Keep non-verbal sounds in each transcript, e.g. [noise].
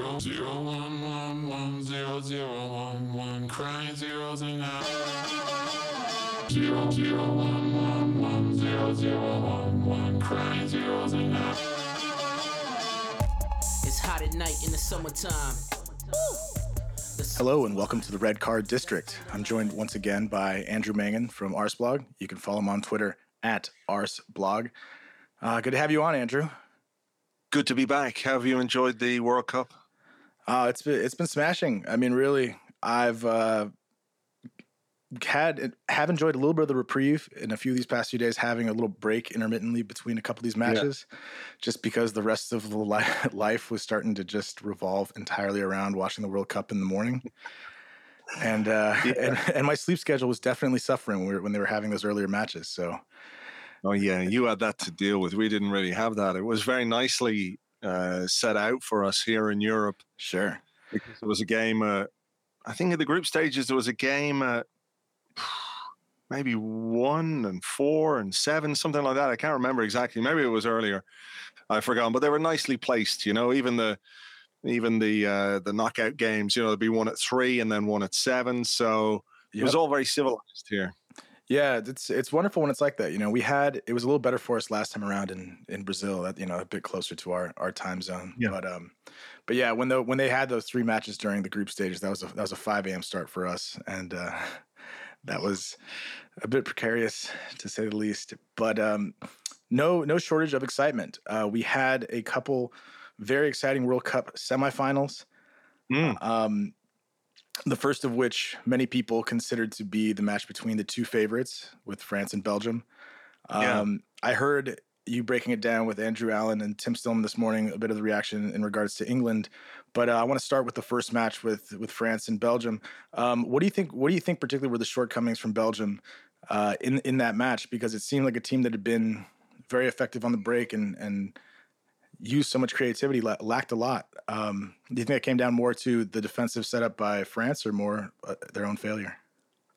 Zero zero one one one zero zero one one crying zeros and out. Zero zero one one one zero zero one one crying zeros and out. It's hot at night in the summertime. Hello and welcome to the Red Card District. I'm joined once again by Andrew Mangan from Arseblog. You can follow him on Twitter at Arseblog. Uh, good to have you on, Andrew. Good to be back. Have you enjoyed the World Cup? Uh, it's been it's been smashing. I mean, really, I've uh, had have enjoyed a little bit of the reprieve in a few of these past few days, having a little break intermittently between a couple of these matches, yeah. just because the rest of the li- [laughs] life was starting to just revolve entirely around watching the World Cup in the morning. And, uh, [laughs] yeah. and and my sleep schedule was definitely suffering when, we were, when they were having those earlier matches. So, oh yeah, you had that to deal with. We didn't really have that. It was very nicely uh, set out for us here in Europe. Sure. Because it was a game, uh, I think in the group stages, there was a game at maybe one and four and seven, something like that. I can't remember exactly. Maybe it was earlier. I've forgotten, but they were nicely placed. You know, even the even the uh, the knockout games. You know, there'd be one at three and then one at seven. So yep. it was all very civilized here. Yeah, it's it's wonderful when it's like that. You know, we had it was a little better for us last time around in in Brazil. That you know, a bit closer to our our time zone. Yeah. But um, but yeah, when the when they had those three matches during the group stages, that was a that was a five a.m. start for us, and uh, [laughs] that was a bit precarious to say the least. But um, no no shortage of excitement. Uh, we had a couple very exciting World Cup semifinals. Mm. Um, the first of which many people considered to be the match between the two favorites with France and Belgium. Yeah. Um, I heard you breaking it down with Andrew Allen and Tim Stillman this morning, a bit of the reaction in regards to England. But uh, I want to start with the first match with with France and Belgium. Um, what do you think? What do you think particularly were the shortcomings from Belgium uh, in in that match? Because it seemed like a team that had been very effective on the break and and used so much creativity lacked a lot. Um, do you think it came down more to the defensive setup by France or more uh, their own failure?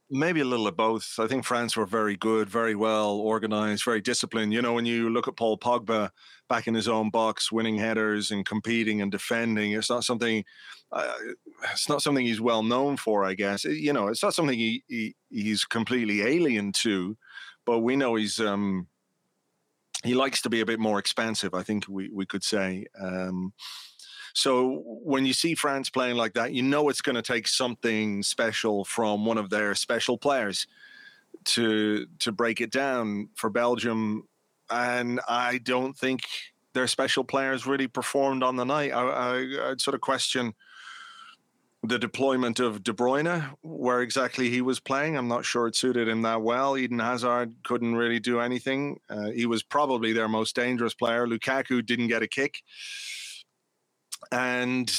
Maybe a little of both. I think France were very good, very well organized, very disciplined. You know, when you look at Paul Pogba back in his own box, winning headers and competing and defending, it's not something. Uh, it's not something he's well known for. I guess you know, it's not something he, he he's completely alien to. But we know he's um, he likes to be a bit more expansive. I think we we could say. Um, so when you see France playing like that, you know it's going to take something special from one of their special players to to break it down for Belgium. And I don't think their special players really performed on the night. I, I, I'd sort of question the deployment of De Bruyne, where exactly he was playing. I'm not sure it suited him that well. Eden Hazard couldn't really do anything. Uh, he was probably their most dangerous player. Lukaku didn't get a kick. And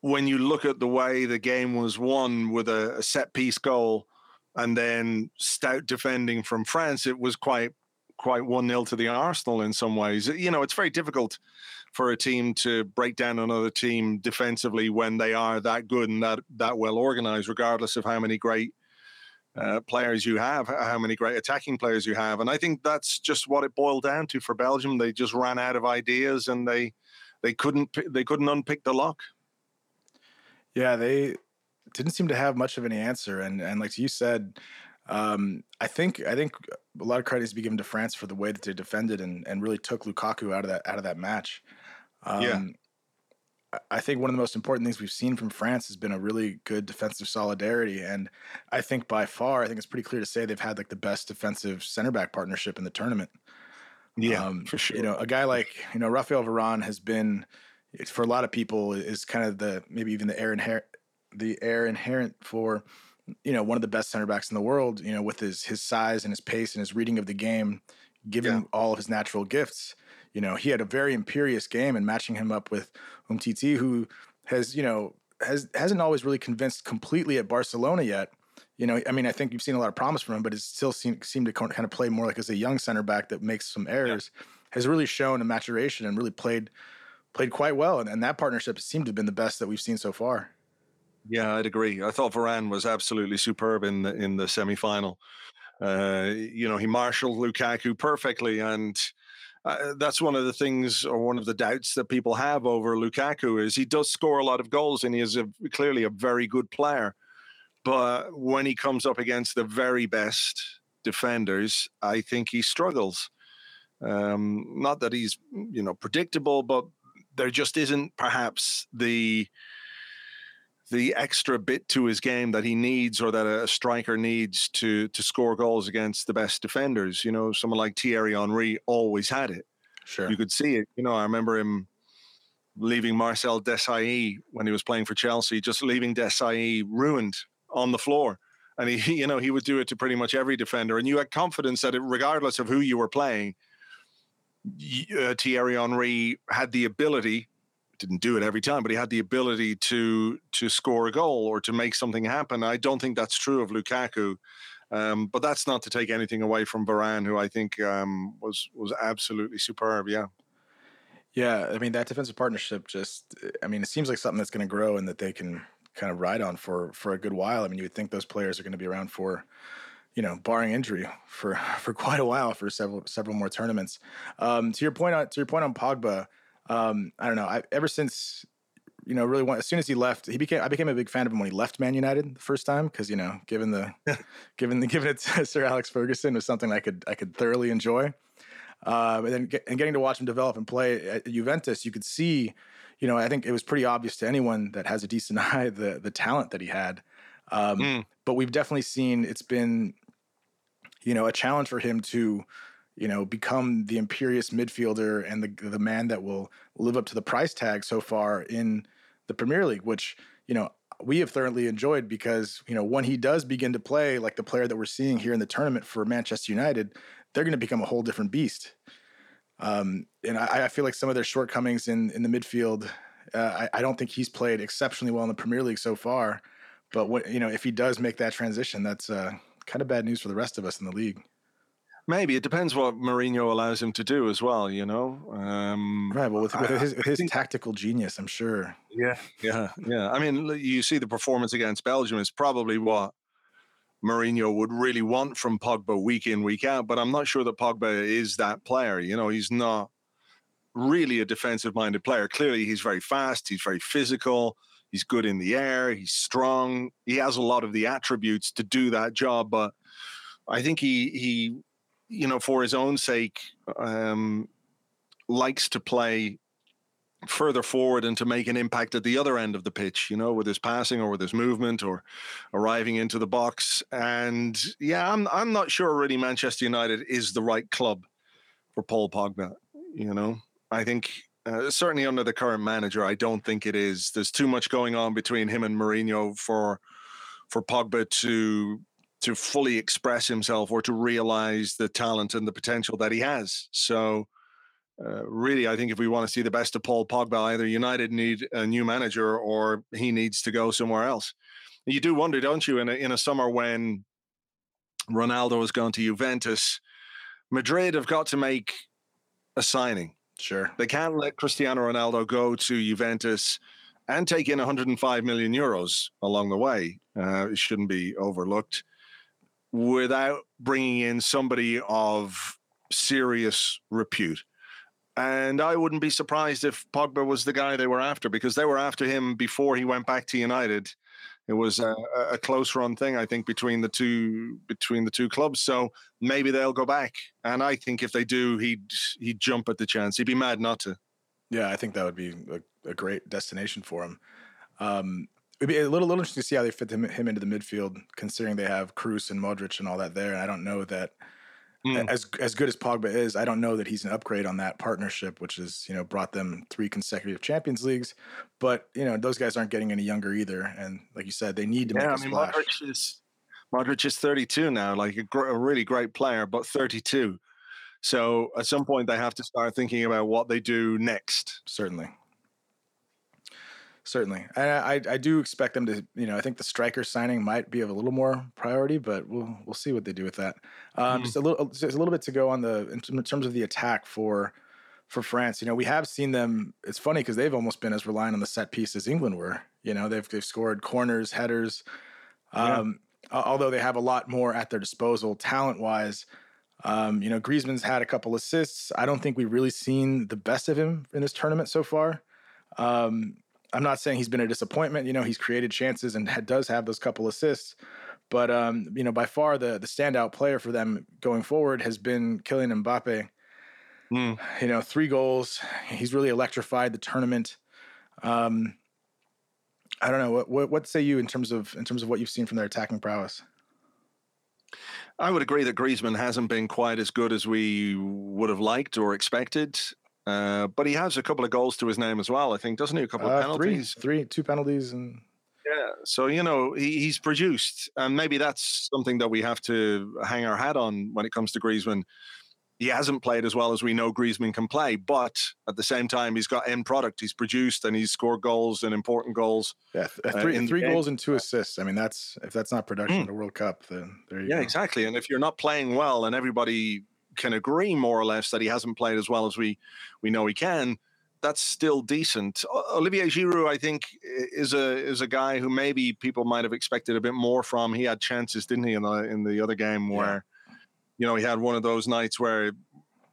when you look at the way the game was won with a, a set piece goal and then stout defending from France, it was quite quite one 0 to the Arsenal in some ways. You know, it's very difficult for a team to break down another team defensively when they are that good and that that well organized, regardless of how many great uh, players you have, how many great attacking players you have. And I think that's just what it boiled down to for Belgium. They just ran out of ideas and they they couldn't they couldn't unpick the lock. Yeah, they didn't seem to have much of any answer. And and like you said, um, I think I think a lot of credit is to be given to France for the way that they defended and, and really took Lukaku out of that out of that match. Um, yeah. I think one of the most important things we've seen from France has been a really good defensive solidarity, and I think by far, I think it's pretty clear to say they've had like the best defensive center back partnership in the tournament. Yeah, um, for sure. You know, a guy like you know Rafael Varane has been for a lot of people is kind of the maybe even the air inherent the air inherent for you know one of the best center backs in the world. You know, with his his size and his pace and his reading of the game, given yeah. all of his natural gifts. You know, he had a very imperious game, and matching him up with Umtiti, who has you know has hasn't always really convinced completely at Barcelona yet. You know, I mean, I think you've seen a lot of promise from him, but it still seemed seemed to kind of play more like as a young center back that makes some errors. Yeah. Has really shown a maturation and really played played quite well, and, and that partnership seemed to have been the best that we've seen so far. Yeah, I'd agree. I thought Varane was absolutely superb in the in the semi final. Uh, you know, he marshaled Lukaku perfectly, and uh, that's one of the things or one of the doubts that people have over Lukaku is he does score a lot of goals and he is a, clearly a very good player. But when he comes up against the very best defenders, I think he struggles. Um, not that he's you know predictable, but there just isn't perhaps the the extra bit to his game that he needs or that a striker needs to to score goals against the best defenders. You know, someone like Thierry Henry always had it. Sure. You could see it. You know, I remember him leaving Marcel Desailly when he was playing for Chelsea, just leaving Desailly ruined on the floor. And he, [laughs] you know, he would do it to pretty much every defender. And you had confidence that it, regardless of who you were playing, uh, Thierry Henry had the ability didn't do it every time, but he had the ability to to score a goal or to make something happen. I don't think that's true of Lukaku, um, but that's not to take anything away from Varane, who I think um, was was absolutely superb. Yeah. Yeah, I mean that defensive partnership just I mean it seems like something that's going to grow and that they can kind of ride on for for a good while. I mean you would think those players are going to be around for you know, barring injury for [laughs] for quite a while for several several more tournaments. Um, to your point on to your point on Pogba, um, I don't know. I, ever since you know, really, as soon as he left, he became. I became a big fan of him when he left Man United the first time because you know, given the, [laughs] given the, given it to [laughs] Sir Alex Ferguson was something I could I could thoroughly enjoy. Uh, and then get, and getting to watch him develop and play at Juventus, you could see, you know, I think it was pretty obvious to anyone that has a decent [laughs] eye the the talent that he had. Um, mm. But we've definitely seen it's been, you know, a challenge for him to you know, become the imperious midfielder and the the man that will live up to the price tag so far in the Premier League, which you know we have thoroughly enjoyed because you know when he does begin to play like the player that we're seeing here in the tournament for Manchester United, they're going to become a whole different beast. Um, and I, I, feel like some of their shortcomings in in the midfield, uh, I, I, don't think he's played exceptionally well in the Premier League so far. But what you know, if he does make that transition, that's uh, kind of bad news for the rest of us in the league. Maybe it depends what Mourinho allows him to do as well. You know, um, right? Well, with, with his, with his think, tactical genius, I'm sure. Yeah, yeah, yeah. I mean, you see the performance against Belgium is probably what Mourinho would really want from Pogba week in, week out. But I'm not sure that Pogba is that player. You know, he's not really a defensive-minded player. Clearly, he's very fast. He's very physical. He's good in the air. He's strong. He has a lot of the attributes to do that job, but. I think he he you know, for his own sake, um, likes to play further forward and to make an impact at the other end of the pitch, you know, with his passing or with his movement or arriving into the box. And yeah, I'm I'm not sure really Manchester United is the right club for Paul Pogba. You know, I think uh, certainly under the current manager, I don't think it is. There's too much going on between him and Mourinho for for Pogba to to fully express himself or to realize the talent and the potential that he has. So, uh, really, I think if we want to see the best of Paul Pogba, either United need a new manager or he needs to go somewhere else. You do wonder, don't you, in a, in a summer when Ronaldo has gone to Juventus, Madrid have got to make a signing. Sure. They can't let Cristiano Ronaldo go to Juventus and take in 105 million euros along the way. Uh, it shouldn't be overlooked without bringing in somebody of serious repute. And I wouldn't be surprised if Pogba was the guy they were after because they were after him before he went back to United. It was a, a close run thing, I think, between the two between the two clubs. So maybe they'll go back. And I think if they do, he'd he'd jump at the chance. He'd be mad not to. Yeah, I think that would be a, a great destination for him. Um, it'd be a little, little interesting to see how they fit him, him into the midfield, considering they have Kroos and Modric and all that there. And I don't know that mm. as as good as Pogba is, I don't know that he's an upgrade on that partnership, which has you know brought them three consecutive Champions Leagues. But you know those guys aren't getting any younger either, and like you said, they need to yeah, make a I mean, splash. Modric is Modric is 32 now, like a, gr- a really great player, but 32. So at some point they have to start thinking about what they do next. Certainly certainly. I, I, I do expect them to. You know, I think the striker signing might be of a little more priority, but we'll we'll see what they do with that. Um, mm Just a little just a little bit to go on the in terms of the attack for for France. You know, we have seen them. It's funny because they've almost been as reliant on the set piece as England were. You know, they've they've scored corners, headers. Um, yeah. Although they have a lot more at their disposal, talent wise. Um, you know, Griezmann's had a couple assists. I don't think we've really seen the best of him in this tournament so far. Um, I'm not saying he's been a disappointment. You know, he's created chances and does have those couple assists. But um, you know, by far the the standout player for them going forward has been Kylian Mbappe. Mm. You know, three goals. He's really electrified the tournament. Um, I don't know what, what what say you in terms of in terms of what you've seen from their attacking prowess. I would agree that Griezmann hasn't been quite as good as we would have liked or expected. Uh, but he has a couple of goals to his name as well, I think, doesn't he? A couple of Uh, penalties. three, three, two penalties, and Yeah. So, you know, he, he's produced. And maybe that's something that we have to hang our hat on when it comes to Griezmann. He hasn't played as well as we know Griezmann can play, but at the same time, he's got end product. He's produced and he's scored goals and important goals. yeah, th- Uh, three three goals and two assists. I mean, that's if that's not production Mm. in the World Cup, then there you Yeah, go. exactly. And if you're not playing well, and everybody can agree more or less that he hasn't played as well as we we know he can, that's still decent. Olivier Giroud, I think, is a is a guy who maybe people might have expected a bit more from. He had chances, didn't he, in the in the other game Yeah. where, you know, he had one of those nights where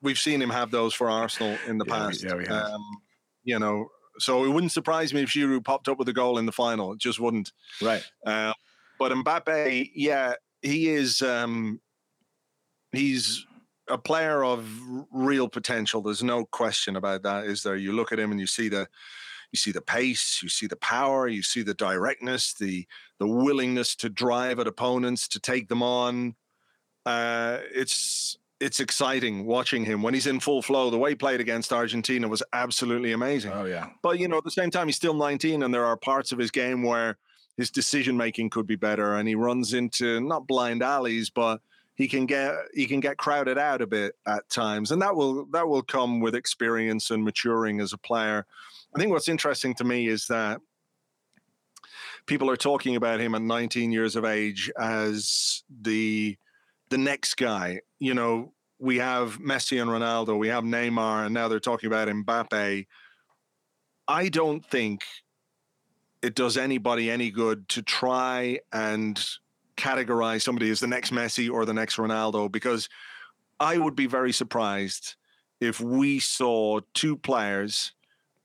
we've seen him have those for Arsenal in the Yeah, we- past. yeah, we have. Um, you know, so it wouldn't surprise me if Giroud popped up with a goal in the final. It just wouldn't. Right. Uh, but Mbappe, yeah, he is. Um, he's a player of real potential. There's no question about that. Is there? You look at him and you see the, you see the pace, you see the power, you see the directness, the the willingness to drive at opponents, to take them on. Uh, it's it's exciting watching him when he's in full flow. The way he played against Argentina was absolutely amazing. Oh yeah. But you know, at the same time, he's still 19, and there are parts of his game where his decision making could be better, and he runs into not blind alleys, but he can get he can get crowded out a bit at times, and that will that will come with experience and maturing as a player. I think what's interesting to me is that people are talking about him at 19 years of age as the the next guy. You know, we have Messi and Ronaldo, we have Neymar, and now they're talking about Mbappe. I don't think it does anybody any good to try and categorize somebody as the next Messi or the next Ronaldo because I would be very surprised if we saw two players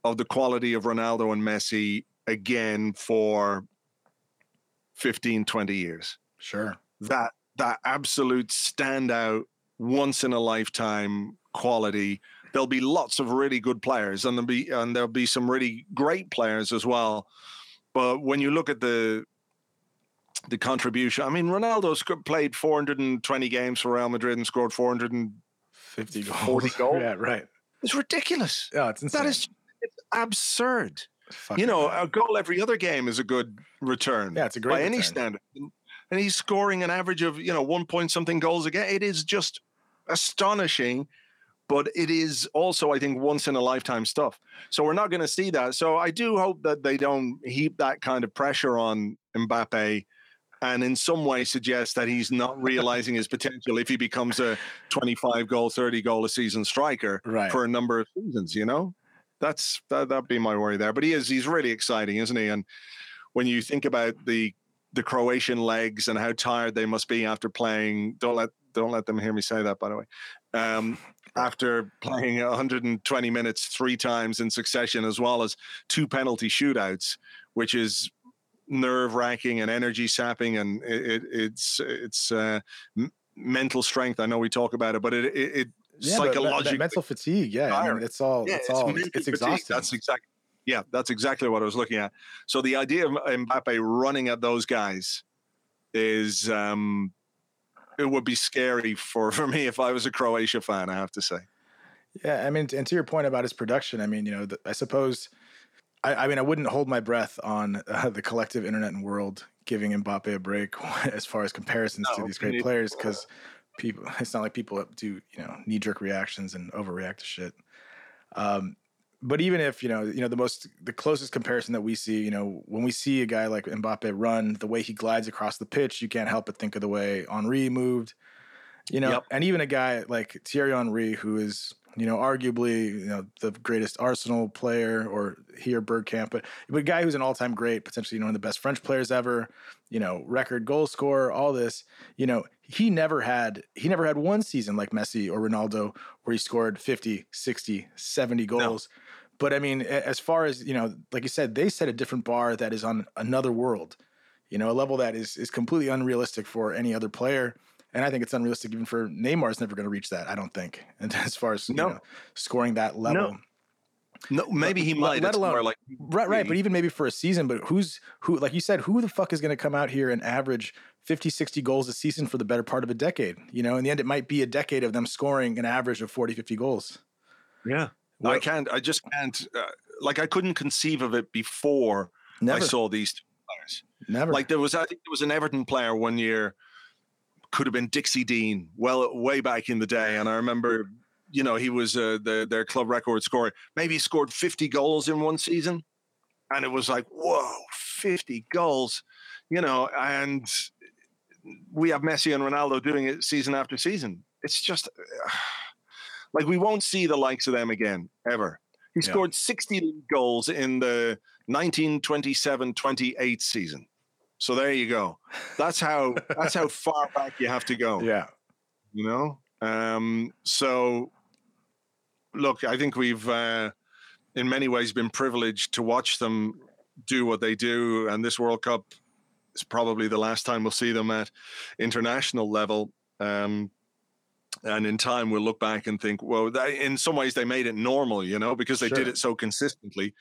of the quality of Ronaldo and Messi again for 15 20 years. Sure. that that absolute standout once in a lifetime quality. There'll be lots of really good players and there'll be and there'll be some really great players as well. But when you look at the the contribution i mean ronaldo sc- played 420 games for real madrid and scored 400 and 50 goals. 40 goals? [laughs] Yeah, right. it's ridiculous Yeah, it's insane. that is it's absurd Fucking you know mad. a goal every other game is a good return Yeah, it's a great by any standard and he's scoring an average of you know one point something goals a game it is just astonishing but it is also i think once in a lifetime stuff so we're not going to see that so i do hope that they don't heap that kind of pressure on mbappe and in some way suggests that he's not realizing his potential if he becomes a 25 goal 30 goal a season striker Right. for a number of seasons you know that's that, that'd be my worry there but he is he's really exciting isn't he and when you think about the the croatian legs and how tired they must be after playing don't let don't let them hear me say that by the way um after playing 120 minutes three times in succession as well as two penalty shootouts which is nerve wracking and energy sapping and it, it, it's it's uh, m- mental strength i know we talk about it but it it, it yeah, but that- that psychologically mental fatigue. Yeah, I mean, it's all. yeah, it's all. It's, mental it's fatigue. exhausting. That's exactly. Yeah, that's exactly what I was looking at. So the idea of Mbappe running at those guys is um it would be scary for [laughs] for me if I was a Croatia fan. I have to say. Yeah, I mean, and to your point about his production, I mean, you know, the, I suppose, I, I mean, I wouldn't hold my breath on uh, the collective internet and world giving Mbappe a break [laughs] as far as comparisons to these great neither. players because people, [laughs] it's not like people do, you know, knee jerk reactions and overreact to shit. Um, but even if you know, you know, the most, the closest comparison that we see, you know, when we see a guy like Mbappe run, the way he glides across the pitch, you can't help but think of the way Henry moved, you know, Yep. and even a guy like Thierry Henry, who is, you know, arguably, you know, the greatest Arsenal player or here Bergkamp, but, but a guy who's an all-time great, potentially, you know, one of the best French players ever, you know, record goal scorer, all this, you know, he never had he never had one season like Messi or Ronaldo where he scored 50, 60, 70 goals. No. But I mean, as far as, you know, like you said, they set a different bar that is on another world. You know, a level that is is completely unrealistic for any other player. And I think it's unrealistic even for Neymar is never going to reach that, I don't think. [laughs] And as far as no. know, scoring that level. No. No, maybe he might. Let alone like right, right. But even maybe for a season. But who's who? Like you said, who the fuck is going to come out here and average 50, 60 goals a season for the better part of a decade? You know, in the end, it might be a decade of them scoring an average of 40, 50 goals. Yeah, I can't. I just can't. Uh, like I couldn't conceive of it before Never. I saw these two players. Never. Like there was, I think there was an Everton player one year. Could have been Dixie Dean, well, way back in the day, and I remember you know, he was uh, the, their club record scorer. Maybe he scored 50 goals in one season. And it was like, whoa, 50 goals, you know, and we have Messi and Ronaldo doing it season after season. It's just uh, [sighs] like we won't see the likes of them again, ever. He yeah. scored 60 goals in the 1927 28 season. So there you go. That's how that's how [laughs] far back you have to go. Yeah. You know? Um, so look, I think we've, uh, in many ways, been privileged to watch them do what they do, and this World Cup is probably the last time we'll see them at international level. Um, and in time, we'll look back and think, well, they, in some ways, they made it normal, you know, because they sure. did it so consistently.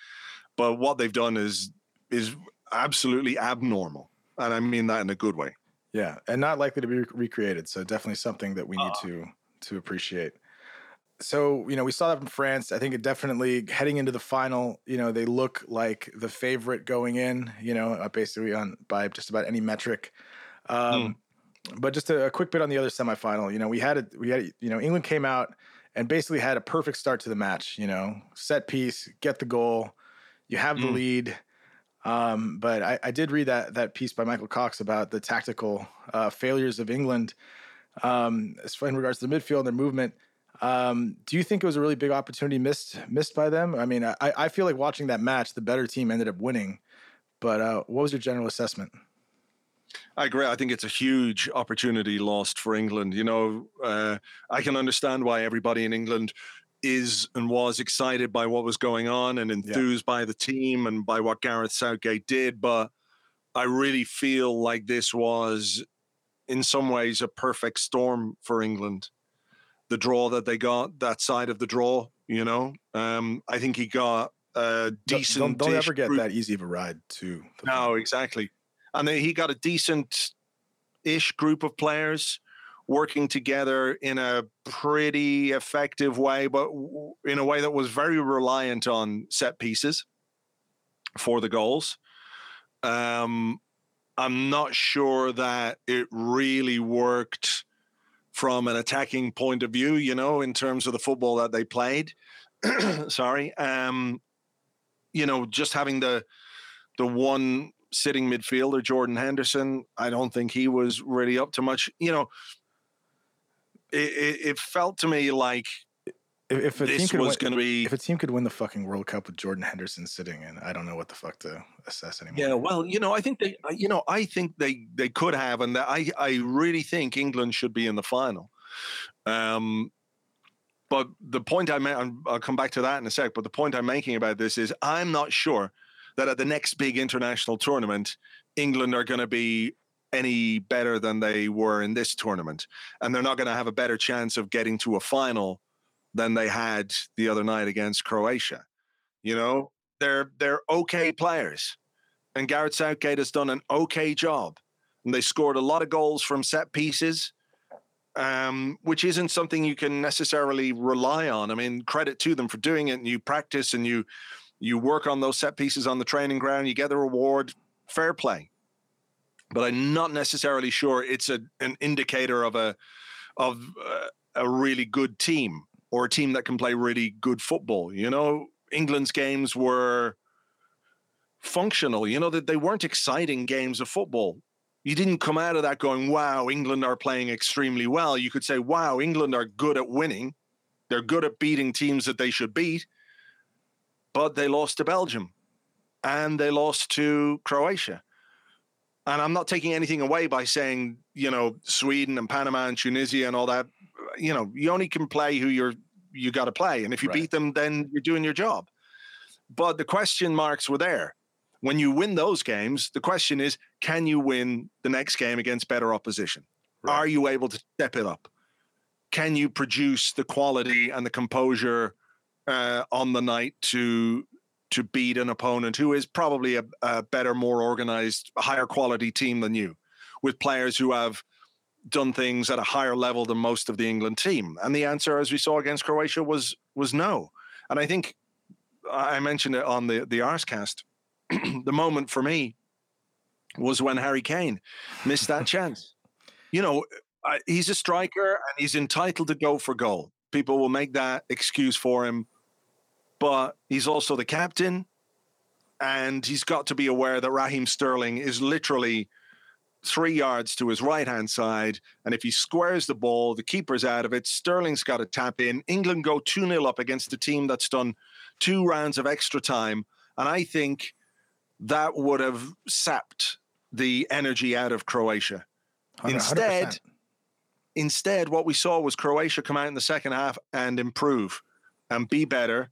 But what they've done is is absolutely abnormal, and I mean that in a good way. Yeah, and not likely to be recreated. So definitely something that we need uh, to to appreciate so you know we saw that from France. I think it definitely heading into the final. You know they look like the favorite going in. You know uh, basically on by just about any metric. Um, mm. But just a, a, quick bit on the other semifinal. You know we had it. We had you know England came out and basically had a perfect start to the match. You know set piece, get the goal, you have the mm. lead. Um, but I, I, did read that that piece by Michael Cox about the tactical uh, failures of England um, in regards to the midfield and their movement. Um, do you think it was a really big opportunity missed missed by them? I mean, I, I feel like watching that match, the better team ended up winning. But uh, what was your general assessment? I agree. I think it's a huge opportunity lost for England. You know, uh, I can understand why everybody in England is and was excited by what was going on and enthused yeah. by the team and by what Gareth Southgate did. But I really feel like this was, in some ways, a perfect storm for England the draw that they got, that side of the draw. You know, um, I think he got a decent. Don't, don't ever get that easy of a ride, too. No, exactly. And then he got a decent ish group of players working together in a pretty effective way, but in a way that was very reliant on set pieces for the goals. Um, I'm not sure that it really worked from an attacking point of view, you know, in terms of the football that they played. [clears throat] Sorry. Um, you know, just having the the one sitting midfielder, Jordan Henderson, I don't think he was really up to much. You know, it, it, felt to me like if, if a team could was going to be if a team could win the fucking World Cup with Jordan Henderson sitting in, I don't know what the fuck to assess anymore. Yeah, well, you know, I think they, you know, I think they they could have, and I I really think England should be in the final. Um, but the point I made, I'll come back to that in a sec. But the point I'm making about this is, I'm not sure that at the next big international tournament, England are going to be any better than they were in this tournament, and they're not going to have a better chance of getting to a final than they had the other night against Croatia. You know, they're they're okay players, and Gareth Southgate has done an okay job, and they scored a lot of goals from set pieces, um, which isn't something you can necessarily rely on. I mean, credit to them for doing it, and you practice and you you work on those set pieces on the training ground, you get the reward, fair play. But I'm not necessarily sure it's a an indicator of a of uh, a really good team or a team that can play really good football. You know, England's games were functional, you know, that they weren't exciting games of football. You didn't come out of that going, wow, England are playing extremely well. You could say, wow, England are good at winning. They're good at beating teams that they should beat. But they lost to Belgium and they lost to Croatia. And I'm not taking anything away by saying you know, Sweden and Panama and Tunisia and all that, you know, you only can play who you're you got to play, and if you Right. beat them, then you're doing your job. But the question marks were there. When you win those games, the question is, can you win the next game against better opposition? Right. Are you able to step it up? Can you produce the quality and the composure uh, on the night to to beat an opponent who is probably a, a better, more organized, higher quality team than you, with players who have done things at a higher level than most of the England team? And the answer, as we saw against Croatia, was was no. And I think I mentioned it on the the Arsecast. [clears throat] the moment for me was when Harry Kane missed that [laughs] chance. You know, he's a striker and he's entitled to go for goal. People will make that excuse for him, but he's also the captain, and he's got to be aware that Raheem Sterling is literally three yards to his right hand side. And if he squares the ball, the keeper's out of it. Sterling's got to tap in. England go 2 0 up against a team that's done two rounds of extra time. And I think that would have sapped the energy out of Croatia. 100%. Instead, Instead, what we saw was Croatia come out in the second half and improve and be better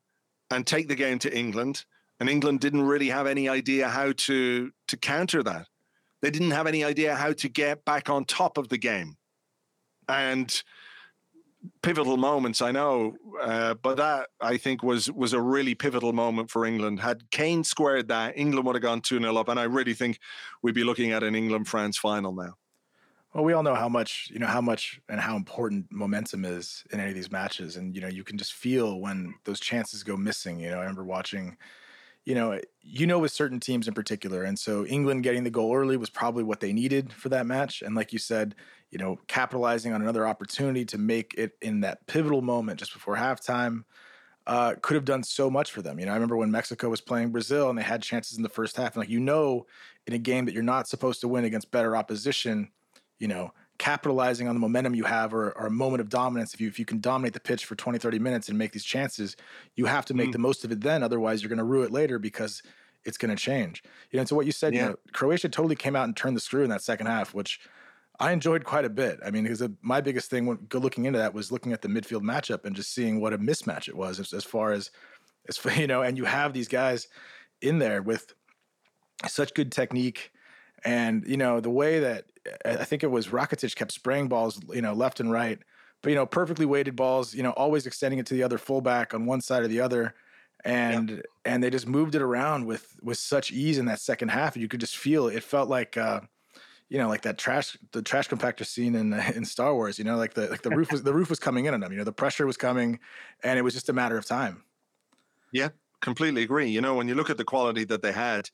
and take the game to England. And England didn't really have any idea how to to counter that. They didn't have any idea how to get back on top of the game. And pivotal moments, I know, uh, but that I think was was a really pivotal moment for England. Had Kane squared that, England would have gone 2 0 up. And I really think we'd be looking at an England France final now. Well, we all know how much, you know, how much and how important momentum is in any of these matches. And, you know, you can just feel when those chances go missing. You know, I remember watching, you know, you know, with certain teams in particular. And so England getting the goal early was probably what they needed for that match. And like you said, you know, capitalizing on another opportunity to make it in that pivotal moment just before halftime uh, could have done so much for them. You know, I remember when Mexico was playing Brazil and they had chances in the first half. And like, you know, in a game that you're not supposed to win against better opposition, you know, capitalizing on the momentum you have or, or a moment of dominance. If you if you can dominate the pitch for 20, 30 minutes and make these chances, you have to make Mm. the most of it then. Otherwise, you're going to rue it later because it's going to change. You know, and so what you said, you know, Croatia totally came out and turned the screw in that second half, which I enjoyed quite a bit. I mean, because my biggest thing when go looking into that was looking at the midfield matchup and just seeing what a mismatch it was as, as far as as [laughs] you know, and you have these guys in there with such good technique and you know the way that I I think it was Rakitic kept spraying balls, you know, left and right, but you know, perfectly weighted balls, you know, always extending it to the other fullback on one side or the other, and and they just moved it around with with such ease in that second half. You could just feel it. It felt like, uh, you know, like that trash the trash compactor scene in [laughs] in Star Wars. You know, like the like the roof was the roof was coming in on them. You know, the pressure was coming, and it was just a matter of time. Yeah, completely agree. You know, when you look at the quality that they had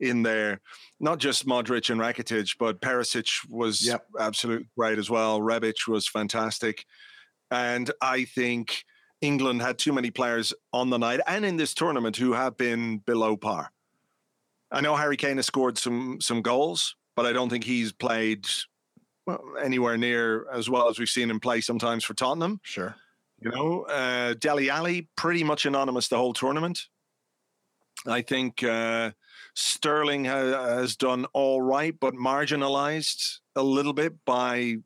in there, not just Modric and Rakitic, but Perisic was Yep. absolutely great as well. Rebic was fantastic. And I think England had too many players on the night and in this tournament who have been below par. I know Harry Kane has scored some some goals, but I don't think he's played well, anywhere near as well as we've seen him play sometimes for Tottenham. Sure. You know, uh, Dele Alli pretty much anonymous the whole tournament. I think uh, Sterling ha- has done all right, but marginalized a little bit by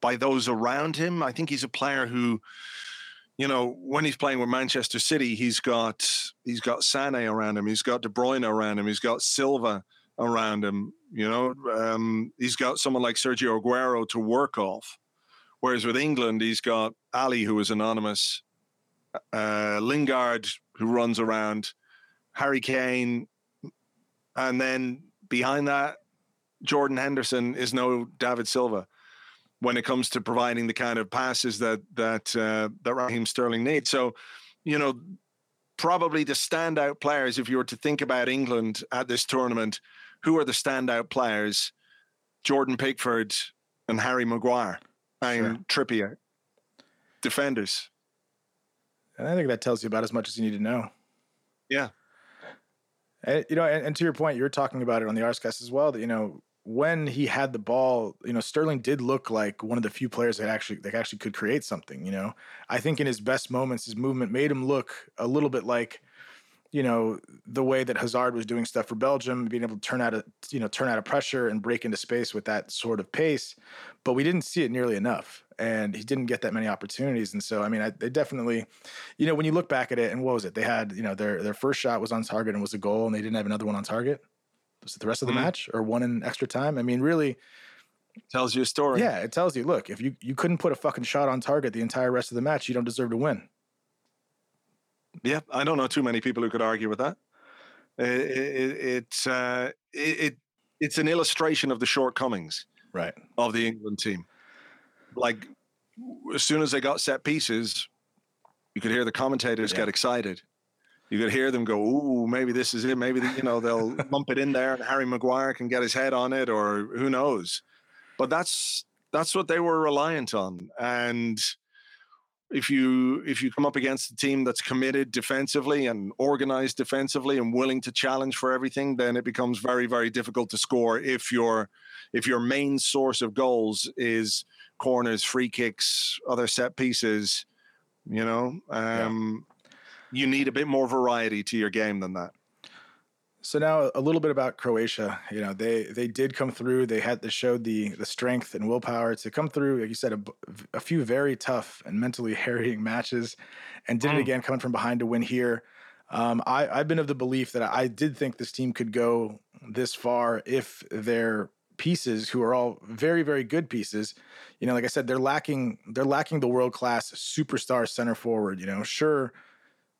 by those around him. I think he's a player who, you know, when he's playing with Manchester City, he's got he's got Sane around him, he's got De Bruyne around him, he's got Silva around him. You know, um, he's got someone like Sergio Aguero to work off. Whereas with England, he's got Alli, who is anonymous, uh, Lingard, who runs around, Harry Kane, and then behind that, Jordan Henderson is no David Silva when it comes to providing the kind of passes that that uh, that Raheem Sterling needs. So, you know, probably the standout players, if you were to think about England at this tournament, who are the standout players? Jordan Pickford and Harry Maguire and Trippier, defenders. And I think that tells you about as much as you need to know. Yeah. And, you know, and, and to your point, you were talking about it on the Arsecast as well. That you know, when he had the ball, you know, Sterling did look like one of the few players that actually that actually could create something. You know, I think in his best moments, his movement made him look a little bit like, you know, the way that Hazard was doing stuff for Belgium, being able to turn out a you know turn out of pressure and break into space with that sort of pace, but we didn't see it nearly enough, and he didn't get that many opportunities. And so, I mean, I, they definitely, you know, when you look back at it, and what was it? They had you know their their first shot was on target and was a goal, and they didn't have another one on target. Was it the rest of the Mhm. match or one in extra time? I mean, really, Tells you a story. yeah, it tells you, look, if you you couldn't put a fucking shot on target the entire rest of the match, you don't deserve to win. Yeah, I don't know too many people who could argue with that. It, it, it's uh, it, it it's an illustration of the shortcomings Right. of the England team. Like as soon as they got set pieces, you could hear the commentators Yeah. get excited. You could hear them go, "Ooh, maybe this is it. Maybe the, you know they'll [laughs] lump it in there, and Harry Maguire can get his head on it, or who knows." But that's that's what they were reliant on, and if you if you come up against a team that's committed defensively and organized defensively and willing to challenge for everything, then it becomes very very difficult to score if your if your main source of goals is corners, free kicks, other set pieces. You know, um, you need a bit more variety to your game than that. So now a little bit about Croatia. You know, they they did come through. They had they showed the the strength and willpower to come through. Like you said, a few very tough and mentally [laughs] harrying matches, and did it Mm. again coming from behind to win here. Um, I, I've been of the belief that I did think this team could go this far if their pieces, who are all very very good pieces, you know, like I said, they're lacking they're lacking the world class superstar center forward. You know, sure,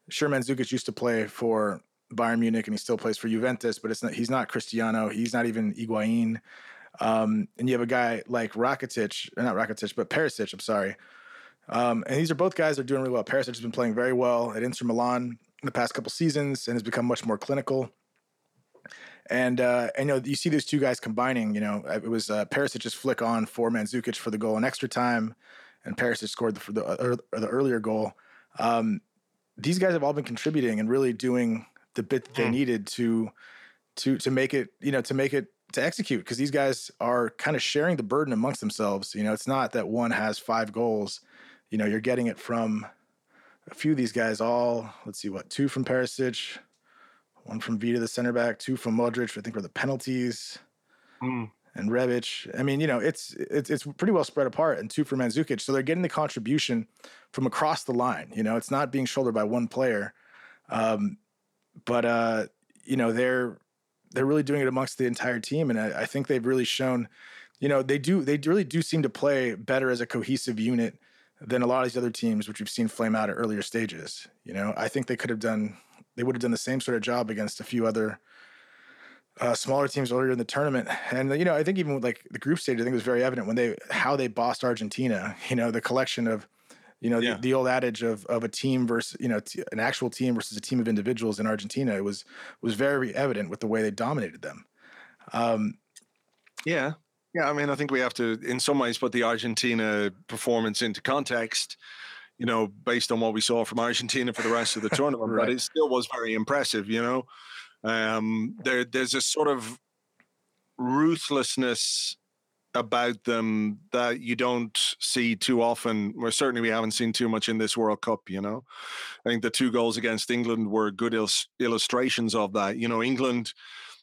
sure, Mandzukic used to play for Bayern Munich and he still plays for Juventus, but it's not he's not Cristiano, he's not even Higuain. Um, and you have a guy like Rakitic, not Rakitic, but Perisic, I'm sorry. Um, and these are both guys that are doing really well. Perisic has been playing very well at Inter Milan in the past couple seasons and has become much more clinical. And uh, and you know you see these two guys combining. You know it was uh, Perisic's flick on for Mandzukic for the goal in extra time, and Perisic scored the the, uh, the earlier goal. Um, these guys have all been contributing and really doing the bit that they Mm. needed to to to make it you know to make it to execute because these guys are kind of sharing the burden amongst themselves. You know, it's not that one has five goals. You know, you're getting it from a few of these guys. All let's see, what two from Perisic, one from Vida, the center back, two from Modric. I think were the penalties Mm. and Rebic. I mean, you know, it's it's it's pretty well spread apart, and two for Mandzukic. So they're getting the contribution from across the line. You know, it's not being shouldered by one player, um, but uh, you know they're they're really doing it amongst the entire team, and I, I think they've really shown. You know, they do they really do seem to play better as a cohesive unit than a lot of these other teams, which we've seen flame out at earlier stages. You know, I think they could have done they would have done the same sort of job against a few other uh, smaller teams earlier in the tournament. And you know, I think even with like the group stage, I think it was very evident when they how they bossed Argentina. [laughs] You know, the collection of you know Yeah. the, the old adage of of a team versus you know t- an actual team versus a team of individuals in Argentina. It was was very evident with the way they dominated them. Um, Yeah. Yeah. I mean, I think we have to, in some ways, put the Argentina performance into context, you know, based on what we saw from Argentina for the rest of the [laughs] tournament. Right. But it still was very impressive, you know. Um, there, there's a sort of ruthlessness about them that you don't see too often. Well, certainly we haven't seen too much in this World Cup, you know. I think the two goals against England were good illus- illustrations of that. You know, England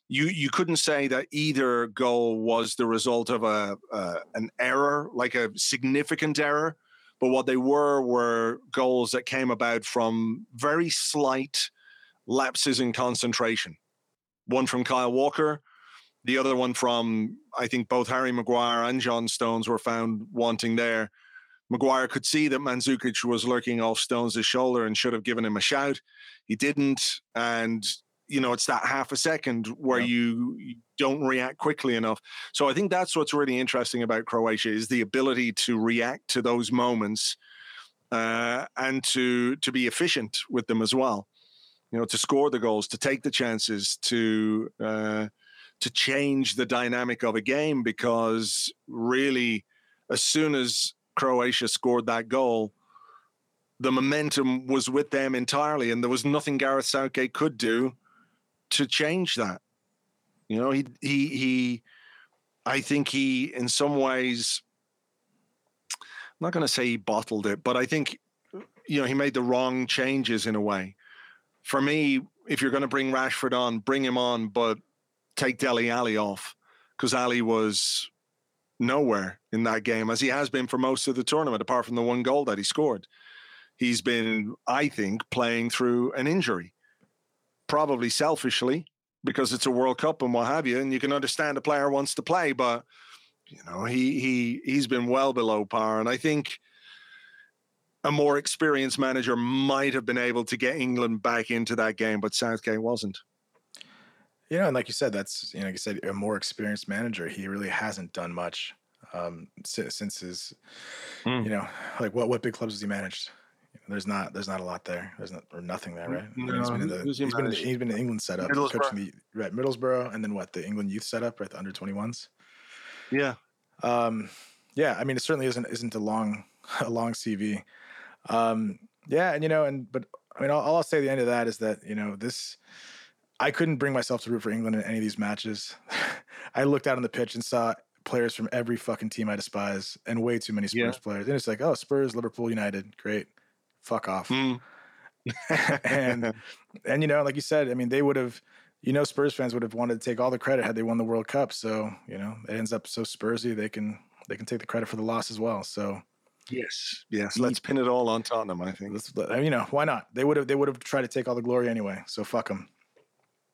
you you couldn't say that either goal was the result of a uh, an error, like a significant error, but what they were were goals that came about from very slight lapses in concentration. One from Kyle Walker, the other one from I think both Harry Maguire and John Stones were found wanting there. Maguire could see that Mandzukic was lurking off Stones' shoulder and should have given him a shout. He didn't, and you know it's that half a second where you don't react quickly enough. So I think that's what's really interesting about Croatia is the ability to react to those moments uh, and to to be efficient with them as well. You know, to score the goals, to take the chances, to uh, to change the dynamic of a game. Because really, as soon as Croatia scored that goal, the momentum was with them entirely, and there was nothing Gareth Southgate could do to change that. You know, he he he. I think he, in some ways, I'm not going to say he bottled it, but I think you know he made the wrong changes in a way. For me, if you're going to bring Rashford on, bring him on, but take Dele Alli off because Ali was nowhere in that game, as he has been for most of the tournament, apart from the one goal that he scored. He's been, I think, playing through an injury, probably selfishly because it's a World Cup and what have you, and you can understand a player wants to play, but you know he he he's been well below par, and I think a more experienced manager might have been able to get England back into that game, but Southgate wasn't. You know, and like you said, that's you know, like you said, a more experienced manager. He really hasn't done much um, since, since his, mm. you know, like what what big clubs has he managed? There's not there's not a lot there. There's not or nothing there, right? No, he's been in the he's been in, the, he's been in the England setup, coaching the right Middlesbrough, and then what the England youth setup, right? The under 21s. Yeah. Um, yeah. I mean, it certainly isn't isn't a long [laughs] a long CV. Um, yeah, and you know, and but I mean, all, all I'll say at the end of that is that you know this I couldn't bring myself to root for England in any of these matches. [laughs] I looked out on the pitch and saw players from every fucking team I despise and way too many Spurs yeah. players. And it's like, oh, Spurs, Liverpool, United, great. Fuck off. Mm. [laughs] and and you know, like you said, I mean, they would have you know, Spurs fans would have wanted to take all the credit had they won the World Cup. So, you know, it ends up so Spursy, they can they can take the credit for the loss as well. So Yes, yes. Let's pin it all on Tottenham. I think. you know, why not? They would have. They would have tried to take all the glory anyway. So fuck them.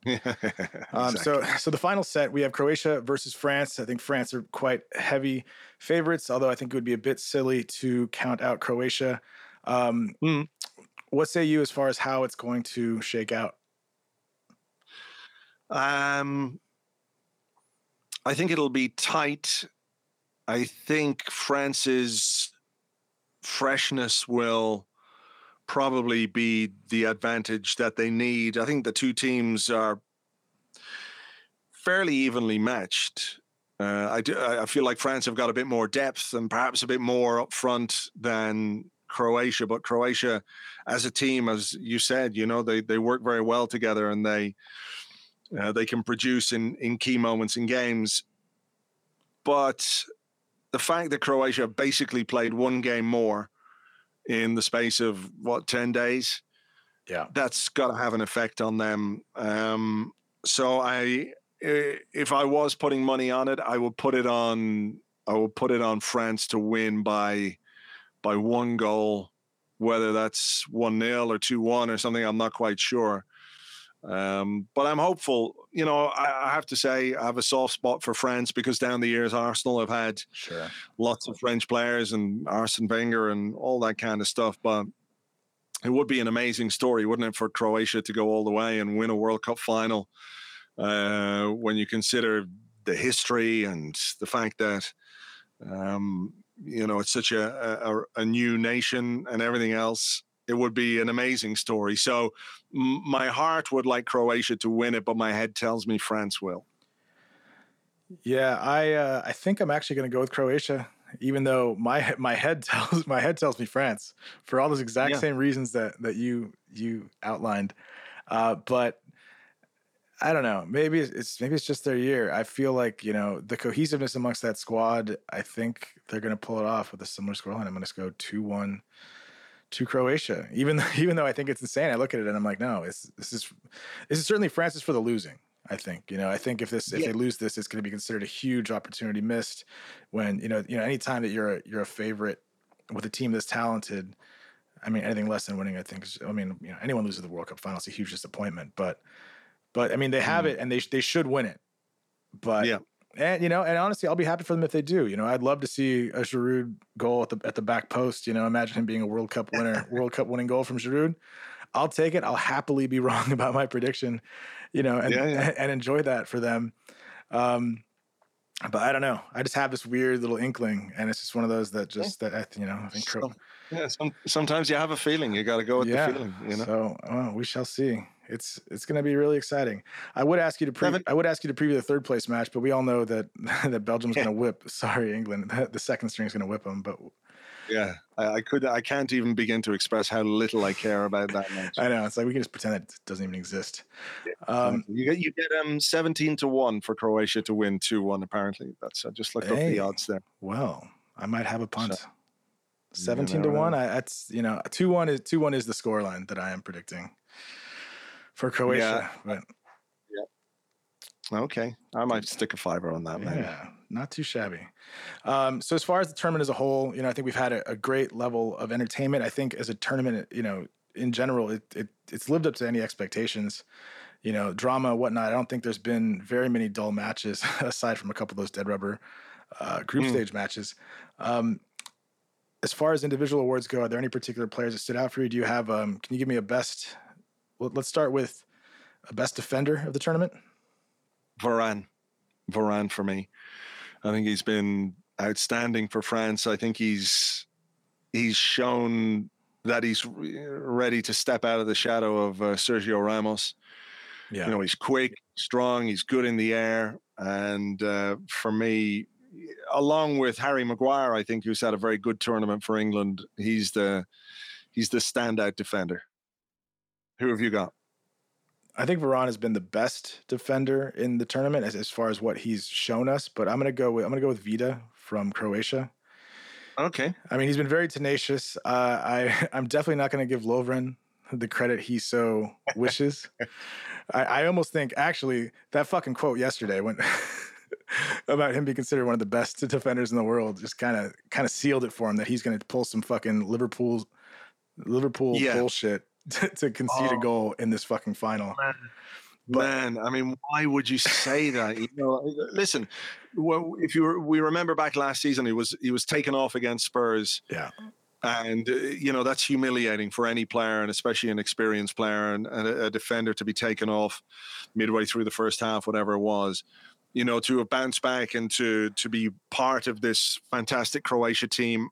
Exactly. [laughs] um, so, so the final set we have Croatia versus France. I think France are quite heavy favorites, although I think it would be a bit silly to count out Croatia. Um, mm. What say you as far as how it's going to shake out? Um, I think it'll be tight. I think France's freshness will probably be the advantage that they need. I think the two teams are fairly evenly matched. Uh, I, do, I feel like France have got a bit more depth and perhaps a bit more up front than Croatia. But Croatia, as a team, as you said, you know they they work very well together and they uh, they can produce in in key moments in games. But the fact that Croatia basically played one game more in the space of what 10 days? Yeah. That's got to have an effect on them. Um, so i if i was putting money on it i would put it on i would put it on france to win by by one goal. Whether that's 1-0 or 2-1 or something i'm not quite sure um, but I'm hopeful. You know, I, I, have to say I have a soft spot for France because down the years Arsenal have had sure. lots of French players and Arsene Wenger and all that kind of stuff. But it would be an amazing story, wouldn't it, for Croatia to go all the way and win a World Cup final? Uh, when you consider the history and the fact that um, you know it's such a, a, a new nation and everything else it would be an amazing story. So m- my heart would like Croatia to win it, but my head tells me France will. Yeah, I uh, I think I'm actually going to go with Croatia, even though my my head [laughs] tells my head tells me France for all those exact yeah. same reasons that that you you outlined. Uh, but I don't know. Maybe it's maybe it's just their year. I feel like you know the cohesiveness amongst that squad. I think they're going to pull it off with a similar scoreline. I'm going to go two one to Croatia. Even though, [laughs] even though I think it's insane, I look at it and I'm like, no, this this is this is certainly France's for the losing. I think you know. I think if this if yeah. they lose this, it's going to be considered a huge opportunity missed. When you know you know anytime that you're a, you're a favorite with a team that's talented. I mean, anything less than winning, I think. Is, I mean, you know, anyone loses the World Cup final it's a huge disappointment. But, but I mean, they have mm. it and they they should win it. But yeah, and you know, and honestly, I'll be happy for them if they do. You know, I'd love to see a Giroud goal at the at the back post. You know, imagine him being a World Cup winner, [laughs] World Cup winning goal from Giroud. I'll take it. I'll happily be [laughs] wrong about my prediction. You know, and yeah, yeah. and enjoy that for them. Um, but I don't know. I just have this weird little inkling, and it's just one of those that just yeah. that you know. I think. So, yeah, some, sometimes you have a feeling. You got to go with the feeling. You know. So well, we shall see it's it's going to be really exciting. I would ask you to pre- I would ask you to preview the third place match, but we all know that [laughs] that Belgium's yeah. going to whip. Sorry, England. The second string is going to whip them. But yeah, I, I, could I can't even begin to express how little I care about that match. I know it's like we can just pretend it doesn't even exist. Yeah. Um, you get you get um seventeen to one for Croatia to win two one. Apparently, that's I just looked hey, up the odds there. Well, I might have a punt. So, 17 to 1 I, that's you know 2 1 is 2 1 is the score line that i am predicting for Croatia. But Okay, I might stick a fiver on that, man. yeah, not too shabby. Um, so as far as the tournament as a whole, you know, I think we've had a, a great level of entertainment. I think as a tournament, you know, in general, it, it it's lived up to any expectations. You know, drama, whatnot. I don't think there's been very many dull matches [laughs] aside from a couple of those dead rubber uh, group Mm. stage matches. Um, as far as individual awards go, are there any particular players that stood out for you? Do you have? Um, can you give me a best? Well, let's start with a best defender of the tournament. Varane, Varane for me. I think he's been outstanding for France. I think he's he's shown that he's ready to step out of the shadow of uh, Sergio Ramos. Yeah, You know, he's quick, strong, he's good in the air, and uh, for me, along with Harry Maguire, I think who's had a very good tournament for England. He's the he's the standout defender. Who have you got? I think Varane has been the best defender in the tournament as, as far as what he's shown us. But I'm gonna go with I'm gonna go with Vida from Croatia. Okay, I mean, he's been very tenacious. Uh, I [laughs] I'm definitely not gonna give Lovren the credit he so wishes. [laughs] I, I almost think actually that fucking quote yesterday when [laughs] about him being considered one of the best defenders in the world just kind of kind of sealed it for him that he's gonna pull some fucking Liverpool Liverpool Yeah. bullshit to, to concede a Oh. goal in this fucking final. But- Man, I mean, why would you say that? You know, listen, well, if you were, we remember back last season, he was he was taken off against Spurs, Yeah. and uh, you know that's humiliating for any player, and especially an experienced player and, and a, a defender to be taken off midway through the first half, whatever it was. You know, to have bounced back and to to be part of this fantastic Croatia team,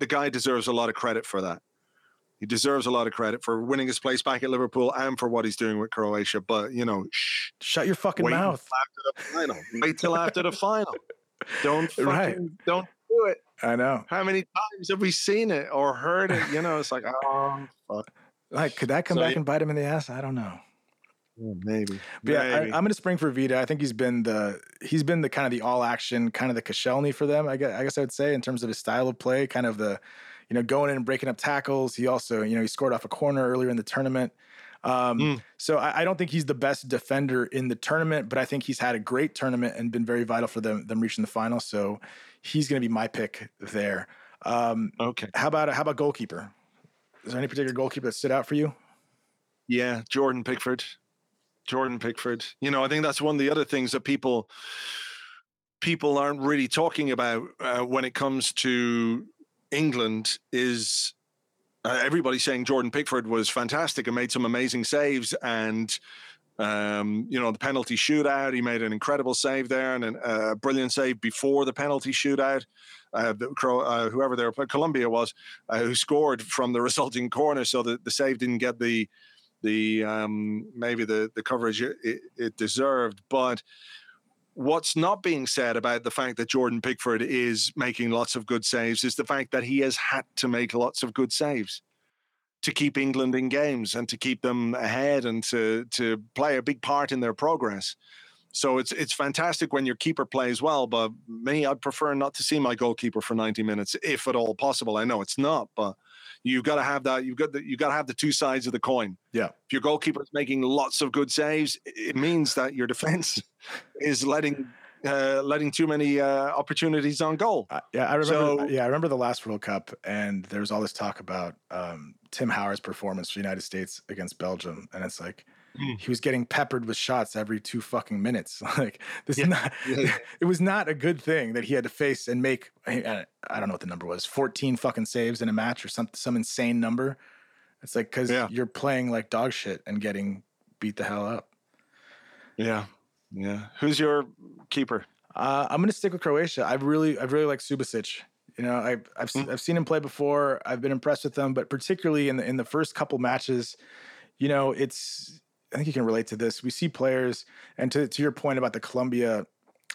the guy deserves a lot of credit for that. He deserves a lot of credit for winning his place back at Liverpool and for what he's doing with Croatia. But you know, shh, Shut your fucking Wait. mouth. after the final. Wait till after the final. Don't [laughs] fucking, Right. don't do it. I know. How many times have we seen it or heard it? You know, it's like, oh, fuck. Like, could that come So, back yeah. and bite him in the ass? I don't know. Oh, maybe. But yeah, I, Maybe. I'm going to spring for Vida. I think he's been the he's been the kind of the all action, kind of the Koscielny for them. I guess, I guess I would say in terms of his style of play, kind of the you know going in and breaking up tackles. He also you know he scored off a corner earlier in the tournament. Um, Mm. So I, I don't think he's the best defender in the tournament, but I think he's had a great tournament and been very vital for them them reaching the final. So he's going to be my pick there. Um, okay. how about how about goalkeeper? Is there any particular goalkeeper that stood out for you? Yeah, Jordan Pickford. Jordan Pickford. You know, I think that's one of the other things that people people aren't really talking about uh, when it comes to England is uh, everybody's saying Jordan Pickford was fantastic and made some amazing saves and um, you know the penalty shootout he made an incredible save there and an- a brilliant save before the penalty shootout uh, the, uh, whoever their Colombia was uh, who scored from the [laughs] resulting corner so that the save didn't get the the um, maybe the the coverage it, it deserved. But what's not being said about the fact that Jordan Pickford is making lots of good saves is the fact that he has had to make lots of good saves to keep England in games and to keep them ahead and to to play a big part in their progress. So it's it's fantastic when your keeper plays well, but me, I'd prefer not to see my goalkeeper for 90 minutes, if at all possible. I know it's not, but you've got to have that. You've got the, you've got to have the two sides of the coin. Yeah. If your goalkeeper is making lots of good saves, it means that your defense [laughs] is letting uh, letting too many uh, opportunities on goal. Uh, yeah, I remember. So- yeah, I remember the last World Cup, and there was all this talk about um, Tim Howard's performance for the United States against Belgium, and it's like Mm. he was getting peppered with shots every two fucking minutes. [laughs] like this Yeah, is not. yeah. [laughs] It was not a good thing that he had to face and make. I, I don't know what the number was. Fourteen fucking saves in a match or some some insane number. It's like because Yeah. you're playing like dog shit and getting beat the hell up. Yeah, yeah. Who's your keeper? Uh, I'm gonna stick with Croatia. I really, I really like Subasic. You know, I've I've, Mm. I've seen him play before. I've been impressed with him, but particularly in the in the first couple matches, you know, it's I think you can relate to this. We see players, and to to your point about the Colombia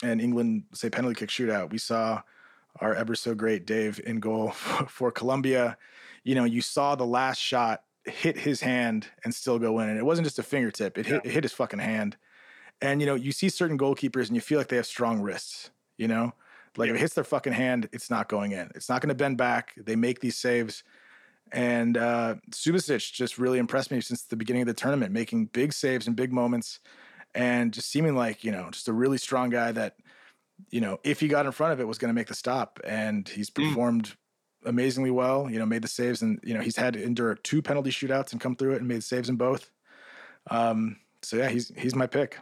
and England say penalty kick shootout, we saw our ever so great Dave in goal [laughs] for Colombia. You know, you saw the last shot hit his hand and still go in, and it wasn't just a fingertip; it hit it hit his fucking hand. And you know, you see certain goalkeepers and you feel like they have strong wrists, you know? Like if it hits their fucking hand, it's not going in. It's not going to bend back. They make these saves. And uh, Subasic just really impressed me since the beginning of the tournament, making big saves and big moments, and just seeming like you know just a really strong guy that you know if he got in front of it was going to make the stop. And he's Mm. performed amazingly well. You know, made the saves, and you know he's had to endure two penalty shootouts and come through it and made saves in both. Um, so yeah, he's he's my pick.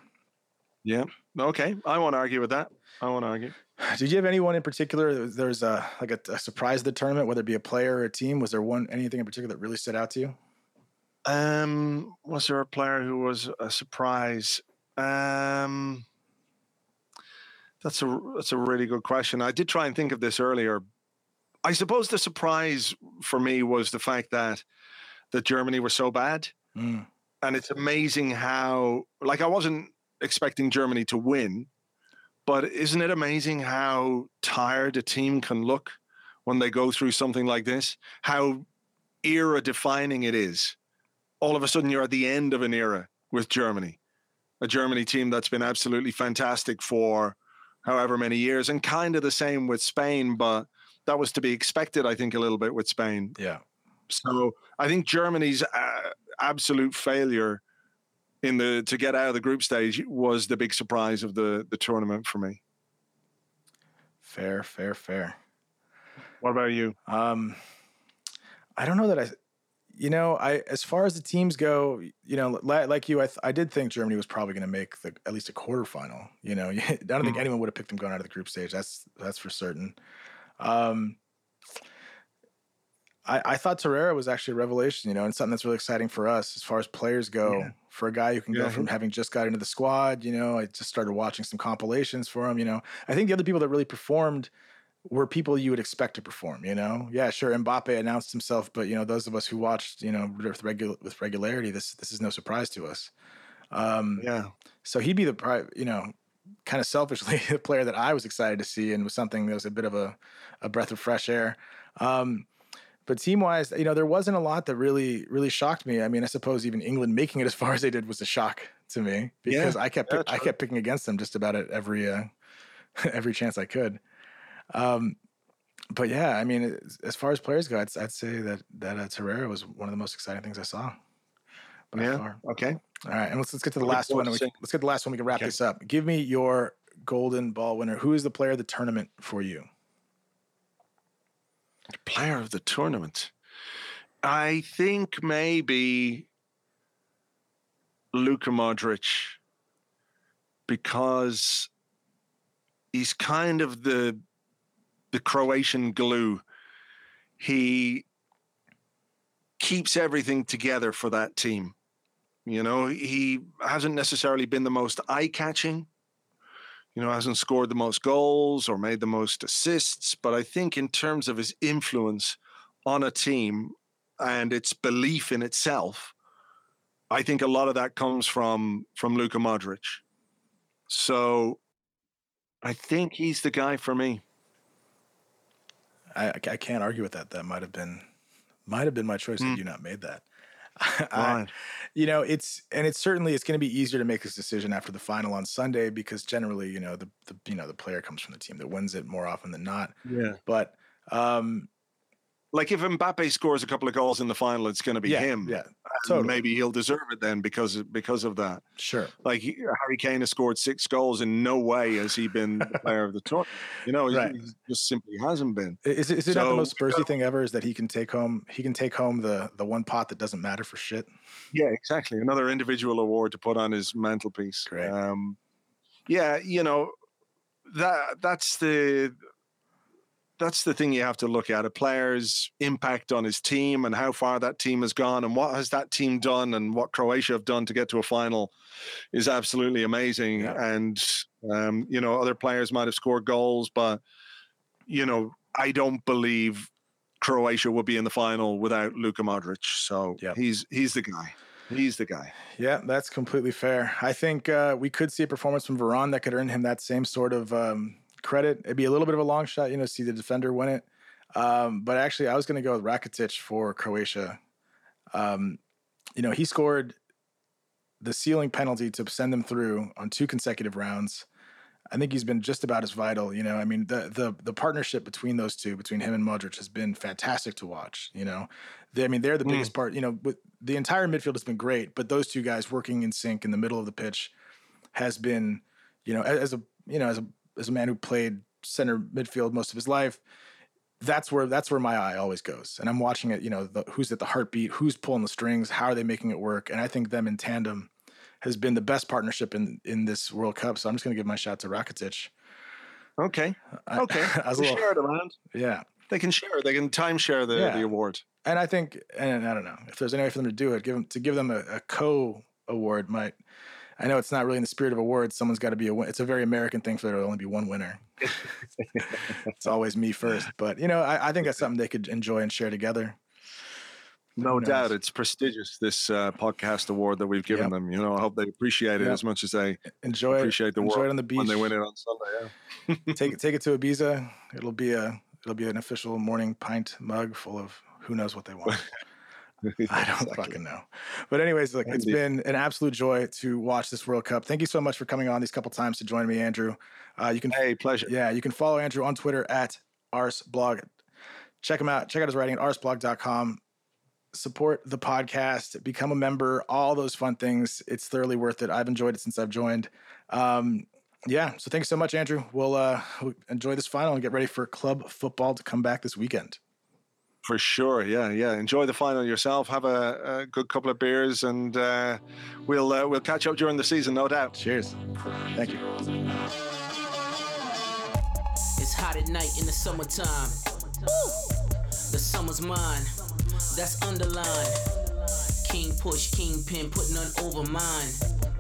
Yeah. Okay. I won't argue with that. I won't argue. [sighs] Did you have anyone in particular? There's a like a, a surprise of the tournament, whether it be a player or a team. Was there one anything in particular that really stood out to you? Um, was there a player who was a surprise? Um, that's a that's a really good question. I did try and think of this earlier. I suppose the surprise for me was the fact that that Germany were so bad, Mm, and it's amazing how like I wasn't expecting Germany to win, but isn't it amazing how tired a team can look when they go through something like this? How era defining it is. All of a sudden, you're at the end of an era with Germany, a Germany team that's been absolutely fantastic for however many years, and kind of the same with Spain, but that was to be expected, I think, a little bit with Spain. yeah, So I think Germany's uh, absolute failure in the to get out of the group stage was the big surprise of the the tournament for me. fair, fair, fair. What about you? Um, I don't know that I, you know, I as far as the teams go, you know, li- like you, I, th- I did think Germany was probably going to make the at least a quarterfinal. You know, [laughs] I don't think Mhm. anyone would have picked them going out of the group stage. That's that's for certain. Um, I, I thought Torreira was actually a revelation, you know, and something that's really exciting for us as far as players go. Yeah. For a guy who can go from having just got into the squad, you know, I just started watching some compilations for him. You know, I think the other people that really performed were people you would expect to perform. You know, yeah, sure, Mbappe announced himself, but you know, those of us who watched, you know, with regular with regularity, this this is no surprise to us. Um, Yeah, so he'd be the pri- you know kind of selfishly [laughs] the player that I was excited to see and was something that was a bit of a, a breath of fresh air. Um, but team wise, you know, there wasn't a lot that really really shocked me. I mean, I suppose even England making it as [laughs] far as they did was a shock to me Yeah, because I kept yeah, pick- I kept picking against them just about at every uh, [laughs] every chance I could. Um, but yeah, I mean, as- far as players go, I'd, I'd say that that uh, Torreira was one of the most exciting things I saw. By Yeah. far. okay. All right, and let's let's get to the last one. we, let's get to the last one. We can wrap Okay. this up. Give me your golden ball winner. Who is the player of the tournament for you? Player of the tournament. I think maybe Luka Modric because he's kind of the the Croatian glue. He keeps everything together for that team. You know, he hasn't necessarily been the most eye-catching. You know, hasn't scored the most goals or made the most assists, but I think in terms of his influence on a team and its belief in itself, I think a lot of that comes from from Luka Modric. So I think he's the guy for me. I, I can't argue with that. That might have been might have been my choice Mm. had you not made that. [laughs] I, you know, it's and it's certainly it's going to be easier to make this decision after the final on Sunday because generally, you know, the, the you know the player comes from the team that wins it more often than not. Yeah. But um, Like if Mbappe scores a couple of goals in the final, it's going to be yeah, him. yeah, And totally. Maybe he'll deserve it then because because of that. sure. Like Harry Kane has scored six goals. In no way has he been the player of the [laughs] tournament. You know, he, Right. he just simply hasn't been. Is it, is it not the most Spursy thing ever? Is that he can take home he can take home the the one pot that doesn't matter for shit. Yeah, exactly. Another individual award to put on his mantelpiece. Great. Um, yeah, you know that that's the that's the thing you have to look at a player's impact on his team and how far that team has gone and what has that team done and what Croatia have done to get to a final is absolutely amazing. Yeah. And um, you know, other players might have scored goals, but you know, I don't believe Croatia would be in the final without Luka Modric. So Yep. he's he's the guy. He's the guy. Yeah, that's completely fair. I think uh, we could see a performance from Varane that could earn him that same sort of um, credit. It'd be a little bit of a long shot, you know, see the defender win it. Um, but actually, I was going to go with Rakitic for Croatia. Um, you know, he scored the sealing penalty to send them through on two consecutive rounds. I think he's been just about as vital. You know, I mean, the the the partnership between those two, between him and Modric, has been fantastic to watch. You know, they, I mean, they're the Mm. biggest part. You know, with, the entire midfield has been great, but those two guys working in sync in the middle of the pitch has been, you know, as, as a you know, as a as a man who played center midfield most of his life, that's where that's where my eye always goes. And I'm watching it, you know, the, who's at the heartbeat, who's pulling the strings, how are they making it work? And I think them in tandem has been the best partnership in in this World Cup. So I'm just going to give my shout to Rakitic. Okay. Okay. I was a little- share it around. yeah. They can share. They can timeshare the, Yeah. the award. And I think, and I don't know if there's any way for them to do it. Give them to give them a, a co award might. I know it's not really in the spirit of awards. Someone's got to be a. win- It's a very American thing for there to only be one winner. [laughs] it's always me first, but you know, I, I think that's something they could enjoy and share together. No doubt, it's prestigious. This uh, podcast award that we've given Yep. them. You know, I hope they appreciate it Yep. as much as they Enjoy it. appreciate the enjoy world it on the beach. when they win it on Sunday. Yeah. [laughs] take it take it to Ibiza. It'll be a it'll be an official morning pint mug full of who knows what they want. [laughs] [laughs] I don't Exactly. fucking know. But anyways, look, it's Indeed. been an absolute joy to watch this World Cup. Thank you so much for coming on these couple times to join me, Andrew. Uh, you can Hey, pleasure. yeah, you can follow Andrew on Twitter at Arseblog. Check him out. Check out his writing at arseblog.com. Support the podcast, become a member, all those fun things. It's thoroughly worth it. I've enjoyed it since I've joined. Um, yeah, so thanks so much, Andrew. We'll, uh, we'll enjoy this final and get ready for club football to come back this weekend. For sure. Yeah, yeah. Enjoy the final yourself. Have a, a good couple of beers, and uh, we'll uh, we'll catch up during the season, no doubt. Cheers. Thank you. It's hot at night in the summertime. The summer's mine. That's underlined. King push, kingpin, put none over mine.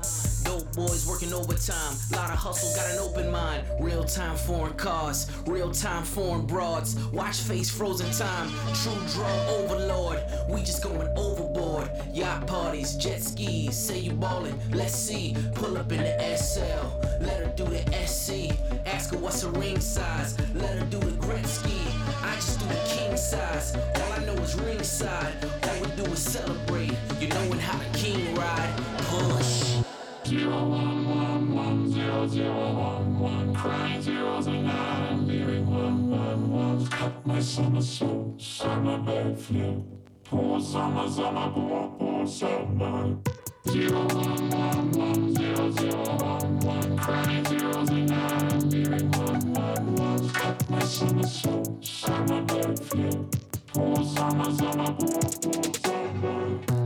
Dope boys working overtime. Lot of hustle, got an open mind. Real time foreign cars, real time foreign broads. Watch face frozen time. True draw overlord. We just going overboard. Yacht parties, jet skis. Say you ballin', let's see. Pull up in the SL. Let her do the SC. Ask her what's her ring size. Let her do the Gretzky. I just do the king size. All I know is ringside. All we do is celebrate. You knowin' how the king ride. Push. Zero one one one zero zero one one crying zeros and nine leaving one cut my summer soul summer bed flip poor summer summer poor poor summer zero one one one zero zero one one crying zeros and nine leaving one cut my summer soul summer bed flip poor summer summer poor poor